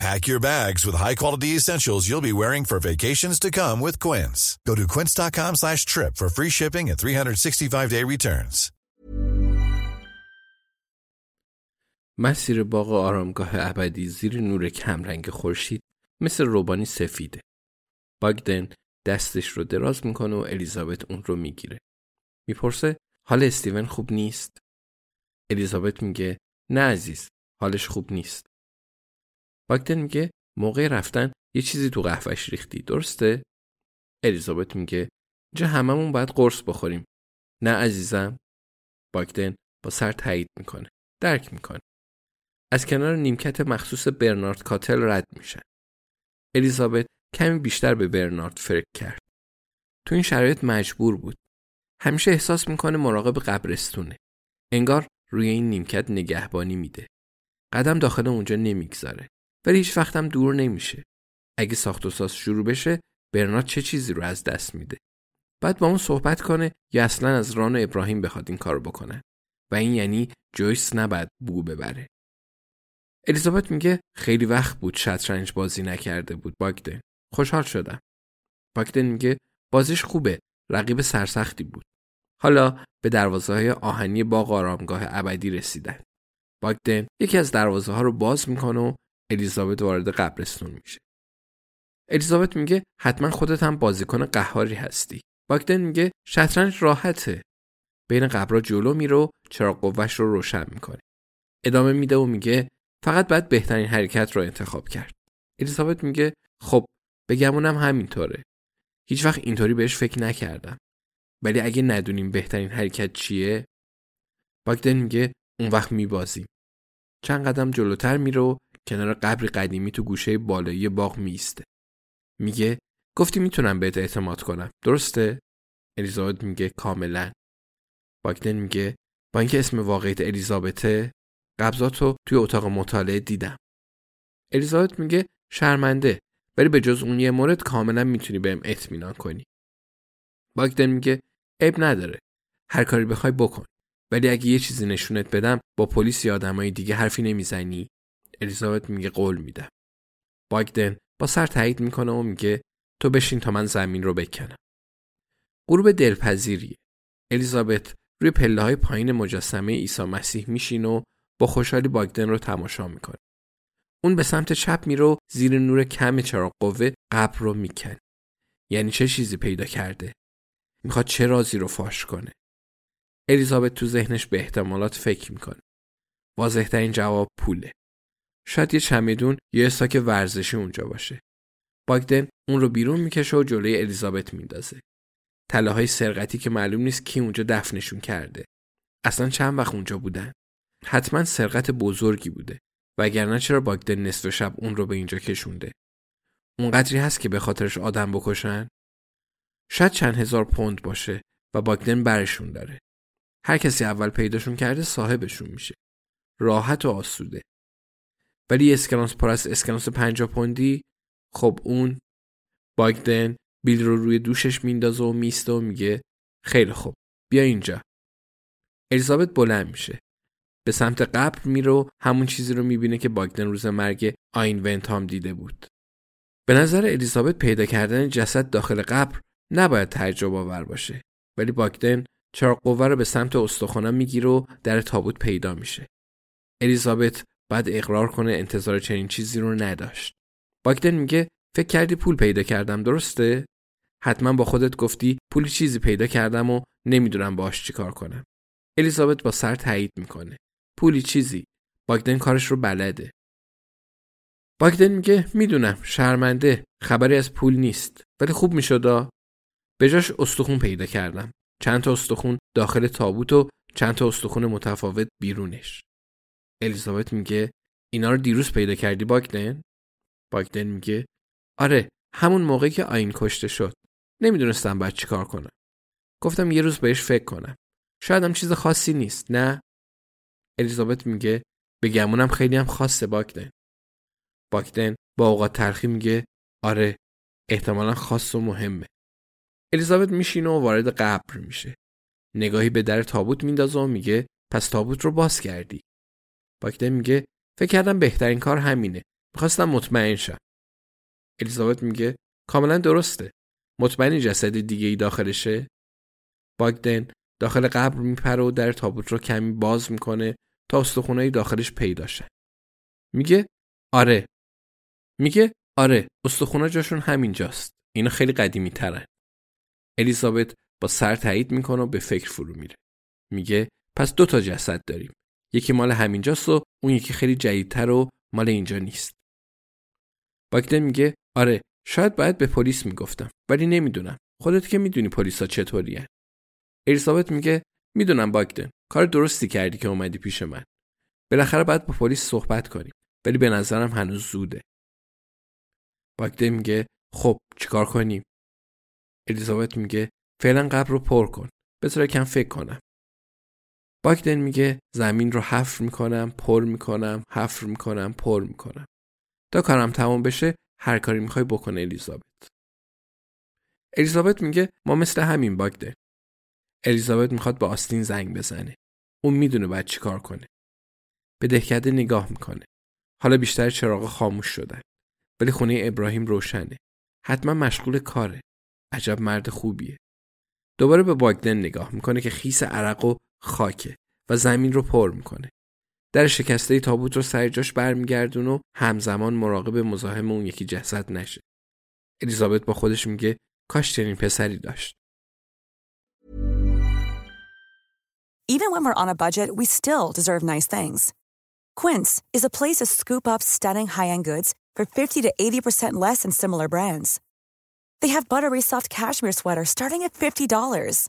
Pack your bags with high-quality essentials you'll be wearing for vacations to come with Quince. Go to quince.com slash trip for free shipping and 365-day returns. مسیر باغ آرامگاه ابدی زیر نور کمرنگ خورشید مثل روبانی سفیده. باگدن دستش رو دراز می‌کنه و الیزابت اون رو می‌گیره. می‌پرسه حال استیون خوب نیست؟ الیزابت میگه نه عزیز حالش خوب نیست. باگدن میگه موقع رفتن یه چیزی تو قهوهش ریختی درسته؟ الیزابت میگه اینجا هممون باید قرص بخوریم. نه عزیزم. باگدن با سر تایید می‌کنه. درک می‌کنه. از کنار نیمکت مخصوص برنارد کاتل رد میشه. الیزابت کمی بیشتر به برنارد فرق کرد. تو این شرایط مجبور بود. همیشه احساس می‌کنه مراقب قبرستونه. انگار روی این نیمکت نگهبانی میده. قدم داخل اونجا نمی‌گذاره. ولی هیچ وقتم دور نمیشه. اگه ساخت و ساز شروع بشه برنارد چه چیزی رو از دست میده. بعد با اون صحبت کنه یا اصلا از ران و ابراهیم بخواد این کار بکنه. و این یعنی جویس نباید بو ببره. الیزابت میگه خیلی وقت بود شطرنج بازی نکرده بود باگدن. خوشحال شدم. باگدن میگه بازیش خوبه. رقیب سرسختی بود. حالا به دروازه های آهنی باغ آرامگاه ابدی رسیدن. باگدن یکی از دروازه ها رو باز می‌کنه و الیزابت وارد قبرستون میشه. الیزابت میگه حتما خودت هم بازیکن قهاری هستی. باگدن میگه شطرنج راحته. بین قبرا جلو میره و چراغ قوهش رو روشن می‌کنه. ادامه میده و میگه فقط باید بهترین حرکت رو انتخاب کرد. الیزابت میگه خب بگمونم همینطوره. هیچ وقت اینطوری بهش فکر نکردم. ولی اگه ندونیم بهترین حرکت چیه باگدن میگه اون وقت میبازیم. چند قدم جلوتر میره و کنار قبری قدیمی تو گوشه بالایی باغ میسته. میگه گفتی می‌تونم بهت اعتماد کنم. درسته؟ الیزابت میگه کاملا. باگدن میگه با اینکه اسم واقعیت الیزابته قبضاتو توی اتاق مطالعه دیدم. الیزابت میگه شرمنده ولی به جز اون یه مورد کاملا می‌تونی بهم اطمینان کنی. باگدن میگه عیب نداره. هر کاری بخوای بکن. ولی اگه یه چیزی نشونت بدم با پلیس یا آدمای دیگه حرفی نمی‌زنی الیزابت میگه قول میدم. باگدن با سر تایید می‌کنه و میگه تو بشین تا من زمین رو بکنم. غروب دلپذیریه. الیزابت روی پله های پایین مجسمه عیسی مسیح میشین و با خوشحالی باگدن رو تماشا می‌کنه. اون به سمت چپ میره زیر نور کم چراغ قوه قبر رو میکن. یعنی چه چیزی پیدا کرده؟ می‌خواد چه رازی رو فاش کنه؟ الیزابت تو ذهنش به احتمالات فکر می‌کنه. واضحترین جواب پوله. شاید یه چمدون یه استاک ورزشی اونجا باشه. باگدن اون رو بیرون می‌کشه و جلوی الیزابت میندازه. تله های سرقتی که معلوم نیست کی اونجا دفنشون کرده. اصلا چند وقت اونجا بودن. حتما سرقت بزرگی بوده. وگرنه چرا باگدن نصف شب اون رو به اینجا کشونده. اونقدری هست که به خاطرش آدم بکشن؟ شاید چند هزار پوند باشه و باگدن برشون داره. هر کسی اول پیداشون کرده صاحبشون میشه. راحت و آسوده. ولی اسکناس پر از اسکناس پنجا پوندی خب اون باگدن بیل رو روی دوشش میندازه و میسته و میگه خیلی خوب بیا اینجا. الیزابت بلند میشه. به سمت قبر میره و همون چیزی رو می‌بینه که باگدن روز مرگ آین ونتام دیده بود. به نظر الیزابت پیدا کردن جسد داخل قبر نباید تعجب آور باشه ولی باگدن چراغ قوه رو به سمت استخوانم می‌گیره و در تابوت پیدا میشه. الیزابت بعد اقرار کنه انتظار چنین چیزی رو نداشت. باگدن میگه فکر کردی پول پیدا کردم درسته؟ حتما با خودت گفتی پول چیزی پیدا کردم و نمی‌دونم باش چیکار کنم. الیزابت با سر تایید می‌کنه. پولی چیزی؟ باگدن کارش رو بلده. باگدن میگه می‌دونم شرمنده خبری از پول نیست. ولی خوب میشدا به جاش استخون پیدا کردم. چند تا استخون داخل تابوت و چند تا استخون متفاوت بیرونش. الیزابت میگه اینا رو دیروز پیدا کردی باگدن باگدن میگه آره همون موقعی که آین کشته شد. نمی‌دونستم باید چیکار کنم. گفتم یه روز بهش فکر کنم. شاید هم چیز خاصی نیست نه؟ الیزابت میگه به گمونم خیلی هم خاصه باگدن باگدن با اوقات ترخی میگه آره احتمالا خاص و مهمه. الیزابت میشینه و وارد قبر میشه. نگاهی به در تابوت میندازه و میگه پس تابوت رو باز کردی. باگدن میگه فکر کردم بهترین کار همینه. می‌خواستم مطمئن شم. الیزابت میگه کاملا درسته. مطمئنی جسد دیگه ای داخلشه باگدن داخل قبر میپره و در تابوت رو کمی باز می‌کنه تا استخونایی داخلش پیدا شه. میگه آره. میگه آره استخونا جاشون همینجاست. اینا خیلی قدیمی ترن الیزابت با سر تایید می‌کنه و به فکر فرو میره. میگه پس دو تا جسد داریم. یکی مال همینجاست و اون یکی خیلی جدیدتر و مال اینجا نیست. باگدن میگه آره شاید باید به پلیس می‌گفتم ولی نمی‌دونم. خودت که می‌دونی پلیسا چطوریه الیزابت میگه می‌دونم باگدن کار درستی کردی که اومدی پیش من. بالاخره باید با پلیس صحبت کنیم ولی به نظرم هنوز زوده. باگدن میگه خب چیکار کنیم؟ الیزابت میگه فعلا قبر رو پر کن. بذار کم فکر کنم. باگدن میگه زمین رو حفر می‌کنم پر می‌کنم حفر می‌کنم پر می‌کنم. تا کارم تمام بشه هر کاری می‌خوای بکنه الیزابت. الیزابت میگه ما مثل همین باگدن الیزابت می‌خواد به آستین زنگ بزنه. اون می‌دونه باید چیکار کنه. به دهکده نگاه می‌کنه. حالا بیشتر چراغ خاموش شدن. ولی خونه ابراهیم روشنه. حتما مشغول کاره. عجب مرد خوبیه. دوباره به باگدن نگاه می‌کنه که خیس عرق و خاکه و زمین رو پر می‌کنه در شکسته تابوت رو سر جاش برمیگردون و همزمان مراقب مزاحم اون یکی جسد نشه الیزابت با خودش میگه کاش چنین پسری داشت Even when we're on a budget, we still deserve nice things. Quince is a place to scoop up stunning high-end goods for 50 to 80% less than similar brands. They have buttery soft cashmere sweaters starting at $50,